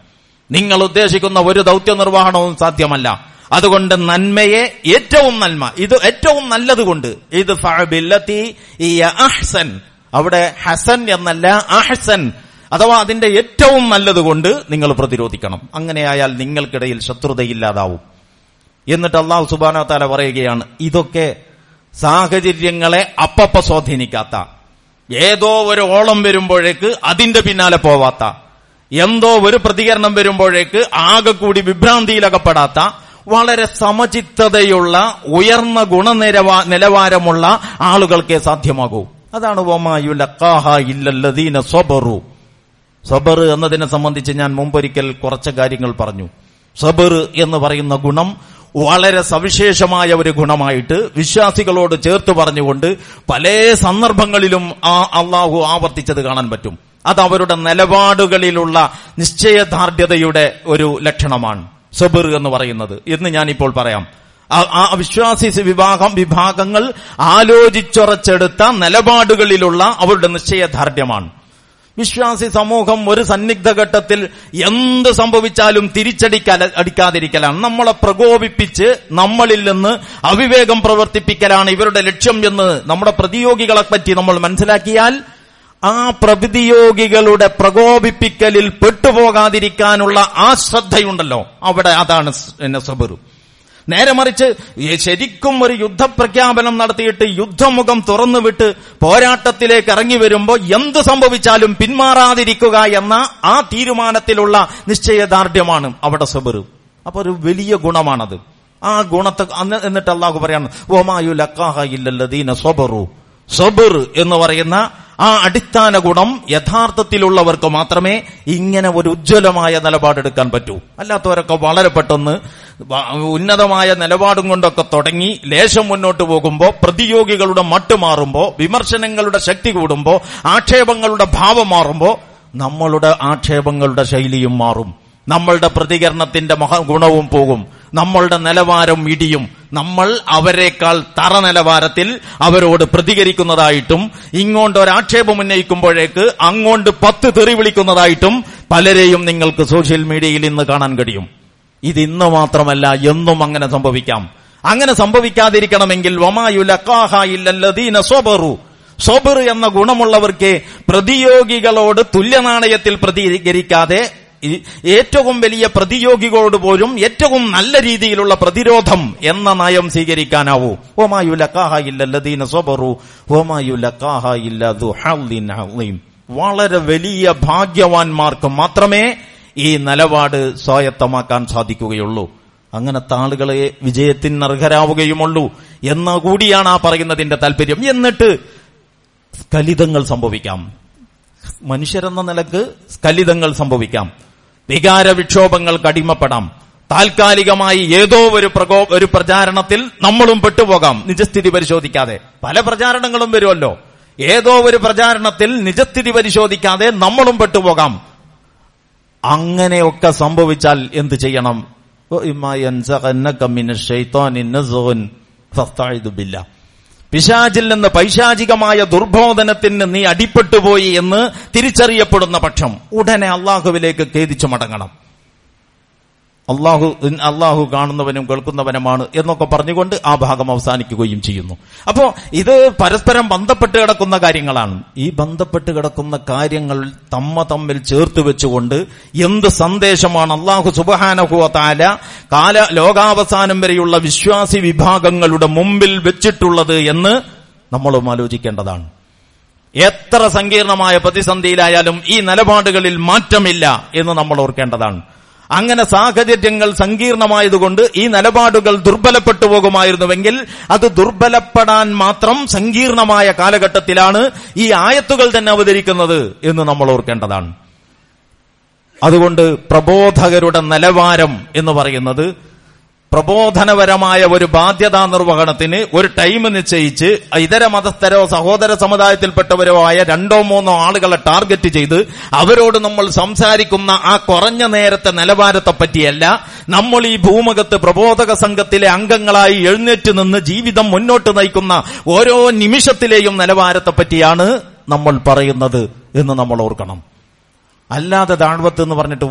നിങ്ങൾ ഉദ്ദേശിക്കുന്ന ഒരു ദൗത്യ നിർവഹണവും സാധ്യമല്ല. അതുകൊണ്ട് നന്മയെ ഏറ്റവും നന്മ ഇത് ഏറ്റവും നല്ലത് കൊണ്ട് ഇത് അവിടെ ഹസൻ എന്നല്ല അഹ്സൻ. അഥവാ അതിന്റെ ഏറ്റവും നല്ലതുകൊണ്ട് നിങ്ങൾ പ്രതിരോധിക്കണം. അങ്ങനെയായാൽ നിങ്ങൾക്കിടയിൽ ശത്രുതയില്ലാതാവും. എന്നിട്ട് അള്ളാഹു സുബാന താല പറയുകയാണ് ഇതൊക്കെ സാഹചര്യങ്ങളെ അപ്പപ്പ സ്വാധീനിക്കാത്ത ഏതോ ഒരു ഓളം വരുമ്പോഴേക്ക് അതിന്റെ പിന്നാലെ പോവാത്ത എന്തോ ഒരു പ്രതികരണം വരുമ്പോഴേക്ക് ആകെ കൂടി വിഭ്രാന്തിയിലകപ്പെടാത്ത വളരെ സമചിത്തതയുള്ള ഉയർന്ന ഗുണനിലവാ നിലവാരമുള്ള ആളുകൾക്കേ സാധ്യമാകൂ. അതാണ് ഇല്ലല്ലദീന സ്വബറു. സബർ എന്നതിനെ സംബന്ധിച്ച് ഞാൻ മുമ്പൊരിക്കൽ കുറച്ച് കാര്യങ്ങൾ പറഞ്ഞു. സബർ എന്ന് പറയുന്ന ഗുണം വളരെ സവിശേഷമായ ഒരു ഗുണമായിട്ട് വിശ്വാസികളോട് ചേർത്ത് പറഞ്ഞുകൊണ്ട് പല സന്ദർഭങ്ങളിലും ആ അള്ളാഹു ആവർത്തിച്ചത് കാണാൻ പറ്റും. അത് അവരുടെ നിലപാടുകളിലുള്ള നിശ്ചയദാർഢ്യതയുടെ ഒരു ലക്ഷണമാണ് സബർ എന്ന് പറയുന്നത്. എന്ന് ഞാനിപ്പോൾ പറയാം. ആ- വിശ്വാസി വിഭാഗം വിഭാഗങ്ങൾ ആലോചിച്ചുറച്ചെടുത്ത നിലപാടുകളിലുള്ള അവരുടെ നിശ്ചയദാർഢ്യമാണ്. വിശ്വാസി സമൂഹം ഒരു സന്നിഗ്ധ ഘട്ടത്തിൽ എന്ത് സംഭവിച്ചാലും തിരിച്ചടിക്കല അടിക്കാതിരിക്കലാണ്. നമ്മളെ പ്രകോപിപ്പിച്ച് നമ്മളിൽ നിന്ന് അവിവേകം പ്രവർത്തിപ്പിക്കലാണ് ഇവരുടെ ലക്ഷ്യം എന്ന് നമ്മുടെ പ്രതിയോഗികളെ പറ്റി നമ്മൾ മനസ്സിലാക്കിയാൽ ആ പ്രതിയോഗികളുടെ പ്രകോപിപ്പിക്കലിൽ പെട്ടുപോകാതിരിക്കാനുള്ള ആ ശ്രദ്ധയുണ്ടല്ലോ. അവിടെ അതാണ് എന്നെ സബർ. നേരെ മറിച്ച് ശരിക്കും ഒരു യുദ്ധപ്രഖ്യാപനം നടത്തിയിട്ട് യുദ്ധമുഖം തുറന്നുവിട്ട് പോരാട്ടത്തിലേക്ക് ഇറങ്ങി വരുമ്പോൾ എന്ത് സംഭവിച്ചാലും പിന്മാറാതിരിക്കുക എന്ന ആ തീരുമാനത്തിലുള്ള നിശ്ചയദാർഢ്യമാണ് അവിടെ സബർ അപ്പൊ ഒരു വലിയ ഗുണമാണത്. ആ ഗുണത്തെ എന്നിട്ട് അള്ളാഹു പറയാണ് ഓമായു ലക്കാഹ ഇല്ലല്ലദീന സബറു. സബർ എന്ന് പറയുന്ന ആ അടിസ്ഥാന ഗുണം യഥാർത്ഥത്തിലുള്ളവർക്ക് മാത്രമേ ഇങ്ങനെ ഒരു ഉജ്ജ്വലമായ നിലപാടെടുക്കാൻ പറ്റൂ. അല്ലാത്തവരൊക്കെ വളരെ പെട്ടെന്ന് ഉന്നതമായ നിലപാടും കൊണ്ടൊക്കെ തുടങ്ങി ലേശം മുന്നോട്ട് പോകുമ്പോൾ പ്രതിയോഗികളുടെ മട്ട് മാറുമ്പോൾ വിമർശനങ്ങളുടെ ശക്തി കൂടുമ്പോൾ ആക്ഷേപങ്ങളുടെ ഭാവം മാറുമ്പോൾ നമ്മളുടെ ആക്ഷേപങ്ങളുടെ ശൈലിയും മാറും. നമ്മളുടെ പ്രതികരണത്തിന്റെ മഹാ ഗുണവും പോകും. നമ്മളുടെ നിലവാരം ഇടിയും. നമ്മൾ അവരെക്കാൾ തറ നിലവാരത്തിൽ അവരോട് പ്രതികരിക്കുന്നതായിട്ടും ഇങ്ങോട്ട് ഒരാക്ഷേപം ഉന്നയിക്കുമ്പോഴേക്ക് അങ്ങോട്ട് പത്ത് തെറി വിളിക്കുന്നതായിട്ടും പലരെയും നിങ്ങൾക്ക് സോഷ്യൽ മീഡിയയിൽ ഇന്ന് കാണാൻ കഴിയും. ഇത് ഇന്ന് മാത്രമല്ല എന്നും അങ്ങനെ സംഭവിക്കാം. അങ്ങനെ സംഭവിക്കാതിരിക്കണമെങ്കിൽ സോബറു എന്ന ഗുണമുള്ളവർക്ക് പ്രതിയോഗികളോട് തുല്യനാണയത്തിൽ പ്രതികരിക്കാതെ ഏറ്റവും വലിയ പ്രതിയോഗികളോട് പോലും ഏറ്റവും നല്ല രീതിയിലുള്ള പ്രതിരോധം എന്ന നയം സ്വീകരിക്കാനാവൂ. ഓമായു ഇല്ലല്ലദീന ഓമായുലക്കാഹ ഇല്ലതു ഹൗലിൻ ഹൗലീം വളരെ വലിയ ഭാഗ്യവാന്മാർക്ക് മാത്രമേ ഈ നിലപാട് സ്വായത്തമാക്കാൻ സാധിക്കുകയുള്ളൂ. അങ്ങനത്തെ ആളുകളെ വിജയത്തിന് അർഹരാവുകയുമുള്ളൂ എന്ന കൂടിയാണ് ആ പറയുന്നതിന്റെ താല്പര്യം എന്നിട്ട് സ്ഖലിതങ്ങൾ സംഭവിക്കാം. മനുഷ്യരെന്ന നിലയ്ക്ക് സ്ഖലിതങ്ങൾ സംഭവിക്കാം. വികാര വിക്ഷോഭങ്ങൾക്ക് അടിമപ്പെടാം. താൽക്കാലികമായി ഏതോ ഒരു പ്രകോ ഒരു പ്രചാരണത്തിൽ നമ്മളും പെട്ടുപോകാം. നിജസ്ഥിതി പരിശോധിക്കാതെ. പല പ്രചാരണങ്ങളും വരുമല്ലോ. ഏതോ ഒരു പ്രചാരണത്തിൽ നിജസ്ഥിതി പരിശോധിക്കാതെ നമ്മളും പെട്ടുപോകാം. അങ്ങനെയൊക്കെ സംഭവിച്ചാൽ എന്ത് ചെയ്യണം? പിശാചിൽ നിന്ന് പൈശാചികമായ ദുർബോധനത്തിന് നീ അടിപ്പെട്ടുപോയി എന്ന് തിരിച്ചറിയപ്പെടുന്ന പക്ഷം ഉടനെ അള്ളാഹുവിലേക്ക് ഖേദിച്ചു മടങ്ങണം. അള്ളാഹു അള്ളാഹു കാണുന്നവനും കേൾക്കുന്നവനുമാണ് എന്നൊക്കെ പറഞ്ഞുകൊണ്ട് ആ ഭാഗം അവസാനിക്കുകയും ചെയ്യുന്നു. അപ്പോ ഇത് പരസ്പരം ബന്ധപ്പെട്ട് കിടക്കുന്ന കാര്യങ്ങളാണ്. ഈ ബന്ധപ്പെട്ട് കിടക്കുന്ന കാര്യങ്ങൾ തമ്മ തമ്മിൽ ചേർത്ത് വെച്ചുകൊണ്ട് എന്ത് സന്ദേശമാണ് അള്ളാഹു സുബഹാനഹുവ താല കാല ലോകാവസാനം വരെയുള്ള വിശ്വാസി വിഭാഗങ്ങളുടെ മുമ്പിൽ വെച്ചിട്ടുള്ളത് എന്ന് നമ്മളും ആലോചിക്കേണ്ടതാണ്. എത്ര സങ്കീർണമായ പ്രതിസന്ധിയിലായാലും ഈ നിലപാടുകളിൽ മാറ്റമില്ല എന്ന് നമ്മൾ ഓർക്കേണ്ടതാണ്. അങ്ങനെ സാഹചര്യങ്ങൾ സങ്കീർണമായതുകൊണ്ട് ഈ നിലപാടുകൾ ദുർബലപ്പെട്ടു പോകുമായിരുന്നുവെങ്കിൽ അത് ദുർബലപ്പെടാൻ മാത്രം സങ്കീർണമായ കാലഘട്ടത്തിലാണ് ഈ ആയത്തുകൾ തന്നെ അവതരിക്കുന്നത് എന്ന് നമ്മൾ ഓർക്കേണ്ടതാണ്. അതുകൊണ്ട് പ്രബോധകരുടെ നിലവാരം എന്ന് പറയുന്നത് പ്രബോധനപരമായ ഒരു ബാധ്യതാ നിർവഹണത്തിന് ഒരു ടൈം നിശ്ചയിച്ച് ഇതര മതസ്ഥരോ സഹോദര സമുദായത്തിൽപ്പെട്ടവരോ ആയ രണ്ടോ മൂന്നോ ആളുകളെ ടാർഗറ്റ് ചെയ്ത് അവരോട് നമ്മൾ സംസാരിക്കുന്ന ആ കുറഞ്ഞ നേരത്തെ നിലവാരത്തെ പറ്റിയല്ല നമ്മൾ ഈ ഭൂമുഖത്ത് പ്രബോധക സംഘത്തിലെ അംഗങ്ങളായി എഴുന്നേറ്റ് നിന്ന് ജീവിതം മുന്നോട്ട് നയിക്കുന്ന ഓരോ നിമിഷത്തിലെയും നിലവാരത്തെ പറ്റിയാണ് നമ്മൾ പറയുന്നത് എന്ന് നമ്മൾ ഓർക്കണം. അല്ലാതെ ദാഴ്വത്ത് എന്ന് പറഞ്ഞിട്ട്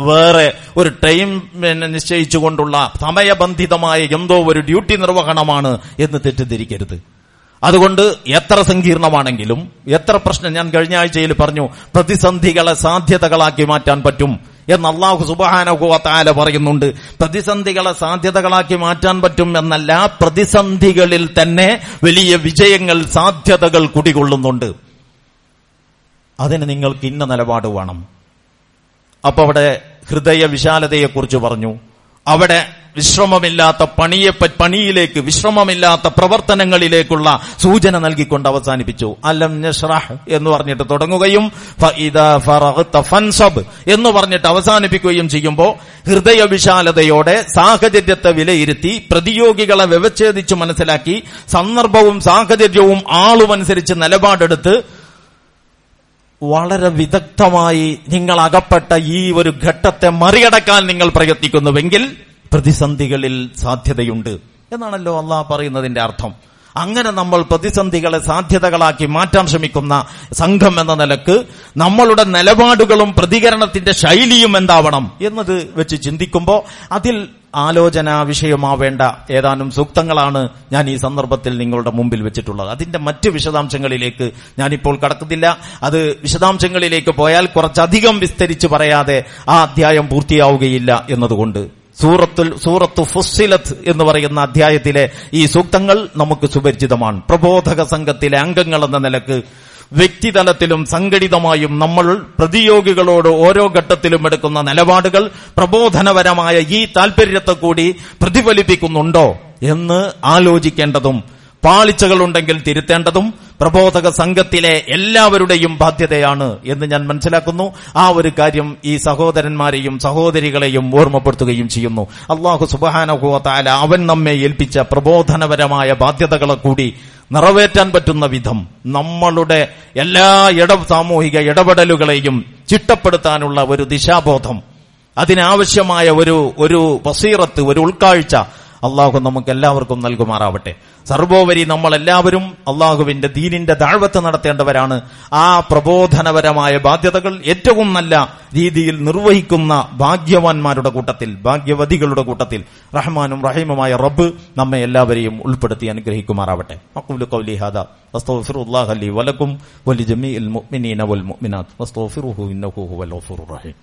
വേറെ ഒരു ടൈം പിന്നെ നിശ്ചയിച്ചുകൊണ്ടുള്ള സമയബന്ധിതമായ എന്തോ ഒരു ഡ്യൂട്ടി നിർവഹണമാണ് എന്ന് തെറ്റിദ്ധരിക്കരുത്. അതുകൊണ്ട് എത്ര സങ്കീർണമാണെങ്കിലും എത്ര പ്രശ്നം ഞാൻ കഴിഞ്ഞ ആഴ്ചയിൽ പറഞ്ഞു പ്രതിസന്ധികളെ സാധ്യതകളാക്കി മാറ്റാൻ പറ്റും എന്ന് അള്ളാഹു സുബാനുഭവത്താല പറയുന്നുണ്ട്. പ്രതിസന്ധികളെ സാധ്യതകളാക്കി മാറ്റാൻ പറ്റും എന്നല്ല പ്രതിസന്ധികളിൽ തന്നെ വലിയ വിജയങ്ങൾ സാധ്യതകൾ കുടികൊള്ളുന്നുണ്ട്. അതിന് നിങ്ങൾക്ക് ഇന്ന നിലപാട് വേണം. അപ്പൊ അവിടെ ഹൃദയ വിശാലതയെക്കുറിച്ച് പറഞ്ഞു. അവിടെ വിശ്രമമില്ലാത്ത പണിയെ പണിയിലേക്ക് വിശ്രമമില്ലാത്ത പ്രവർത്തനങ്ങളിലേക്കുള്ള സൂചന നൽകിക്കൊണ്ട് അവസാനിപ്പിച്ചു. അലം നഷ്റഹ് എന്ന് പറഞ്ഞിട്ട് തുടങ്ങുകയും ഫൻസബ് എന്ന് പറഞ്ഞിട്ട് അവസാനിപ്പിക്കുകയും ചെയ്യുമ്പോൾ ഹൃദയ വിശാലതയോടെ സാഹചര്യത്തെ വിലയിരുത്തി പ്രതിയോഗികളെ വ്യവച്ഛേദിച്ച് മനസ്സിലാക്കി സന്ദർഭവും സാഹചര്യവും ആളുമനുസരിച്ച് നിലപാടെടുത്ത് വളരെ വിദഗ്ധമായി നിങ്ങൾ അകപ്പെട്ട ഈ ഒരു ഘട്ടത്തെ മറികടക്കാൻ നിങ്ങൾ പ്രയത്നിക്കുന്നുവെങ്കിൽ പ്രതിസന്ധികളിൽ സാധ്യതയുണ്ട്. എന്നാണല്ലോ അള്ളാഹ് പറയുന്നതിന്റെ അർത്ഥം. അങ്ങനെ നമ്മൾ പ്രതിസന്ധികളെ സാധ്യതകളാക്കി മാറ്റാൻ ശ്രമിക്കുന്ന സംഘം എന്ന നിലയ്ക്ക് നമ്മളുടെ നിലപാടുകളും പ്രതികരണത്തിന്റെ ശൈലിയും എന്താവണം എന്നത് വെച്ച് ചിന്തിക്കുമ്പോൾ അതിൽ ആലോചന വിഷയമാവേണ്ട ഏതാനും സൂക്തങ്ങളാണ് ഞാൻ ഈ സന്ദർഭത്തിൽ നിങ്ങളുടെ മുമ്പിൽ വെച്ചിട്ടുള്ളത്. അതിന്റെ മറ്റ് വിശദാംശങ്ങളിലേക്ക് ഞാനിപ്പോൾ കടക്കുന്നില്ല. അത് വിശദാംശങ്ങളിലേക്ക് പോയാൽ കുറച്ചധികം വിസ്തരിച്ച് പറയാതെ ആ അധ്യായം പൂർത്തിയാവുകയില്ല എന്നതുകൊണ്ട് സൂറത്തുൽ സൂറത്തു ഫുസ്സിലത്ത് എന്ന് പറയുന്ന അധ്യായത്തിലെ ഈ സൂക്തങ്ങൾ നമുക്ക് സുപരിചിതമാണ്. പ്രബോധക സംഘത്തിലെ അംഗങ്ങൾ എന്ന നിലയ്ക്ക് വ്യക്തിതലത്തിലും സംഘടിതമായും നമ്മൾ പ്രതിയോഗികളോട് ഓരോ ഘട്ടത്തിലും എടുക്കുന്ന നിലപാടുകൾ പ്രബോധനപരമായ ഈ താൽപര്യത്തെ കൂടി പ്രതിഫലിപ്പിക്കുന്നുണ്ടോ എന്ന് ആലോചിക്കേണ്ടതും പാളിച്ചകളുണ്ടെങ്കിൽ തിരുത്തേണ്ടതും പ്രബോധക സംഘത്തിലെ എല്ലാവരുടെയും ബാധ്യതയാണ് എന്ന് ഞാൻ മനസ്സിലാക്കുന്നു. ആ ഒരു കാര്യം ഈ സഹോദരന്മാരെയും സഹോദരികളെയും ഓർമ്മപ്പെടുത്തുകയും ചെയ്യുന്നു. അള്ളാഹു സുബാനഹുല അവൻ നമ്മെ ഏൽപ്പിച്ച പ്രബോധനപരമായ ബാധ്യതകളെ കൂടി നിറവേറ്റാൻ പറ്റുന്ന വിധം നമ്മളുടെ എല്ലാ ഇട സാമൂഹിക ഇടപെടലുകളെയും ചിട്ടപ്പെടുത്താനുള്ള ഒരു ദിശാബോധം. അതിനാവശ്യമായ ഒരു ഒരു വസീറത്ത് ഒരു ഉൾക്കാഴ്ച അള്ളാഹു നമുക്ക് എല്ലാവർക്കും നൽകുമാറാവട്ടെ. സർവോപരി നമ്മൾ എല്ലാവരും അള്ളാഹുവിന്റെ ദീനിന്റെ താഴ്വത്ത് നടത്തേണ്ടവരാണ്. ആ പ്രബോധനപരമായ ബാധ്യതകൾ ഏറ്റവും നല്ല രീതിയിൽ നിർവഹിക്കുന്ന ഭാഗ്യവാന്മാരുടെ കൂട്ടത്തിൽ ഭാഗ്യവതികളുടെ കൂട്ടത്തിൽ റഹ്മാനും റഹീമുമായ റബ്ബ് നമ്മെ എല്ലാവരെയും ഉൾപ്പെടുത്തി അനുഗ്രഹിക്കുമാറാവട്ടെ. അഖൂലു ഖൗലി ഹാദാ. അസ്തഗ്ഫിറുല്ലാഹ ലി വലക്കും വലിജമീഇൽ മുഅ്മിനീന വൽ മുഅ്മിനാത്ത്. വസ്തഗ്ഫിറുഹു ഇന്നഹു ഹുവൽ ഗഫൂറുർ റഹീം.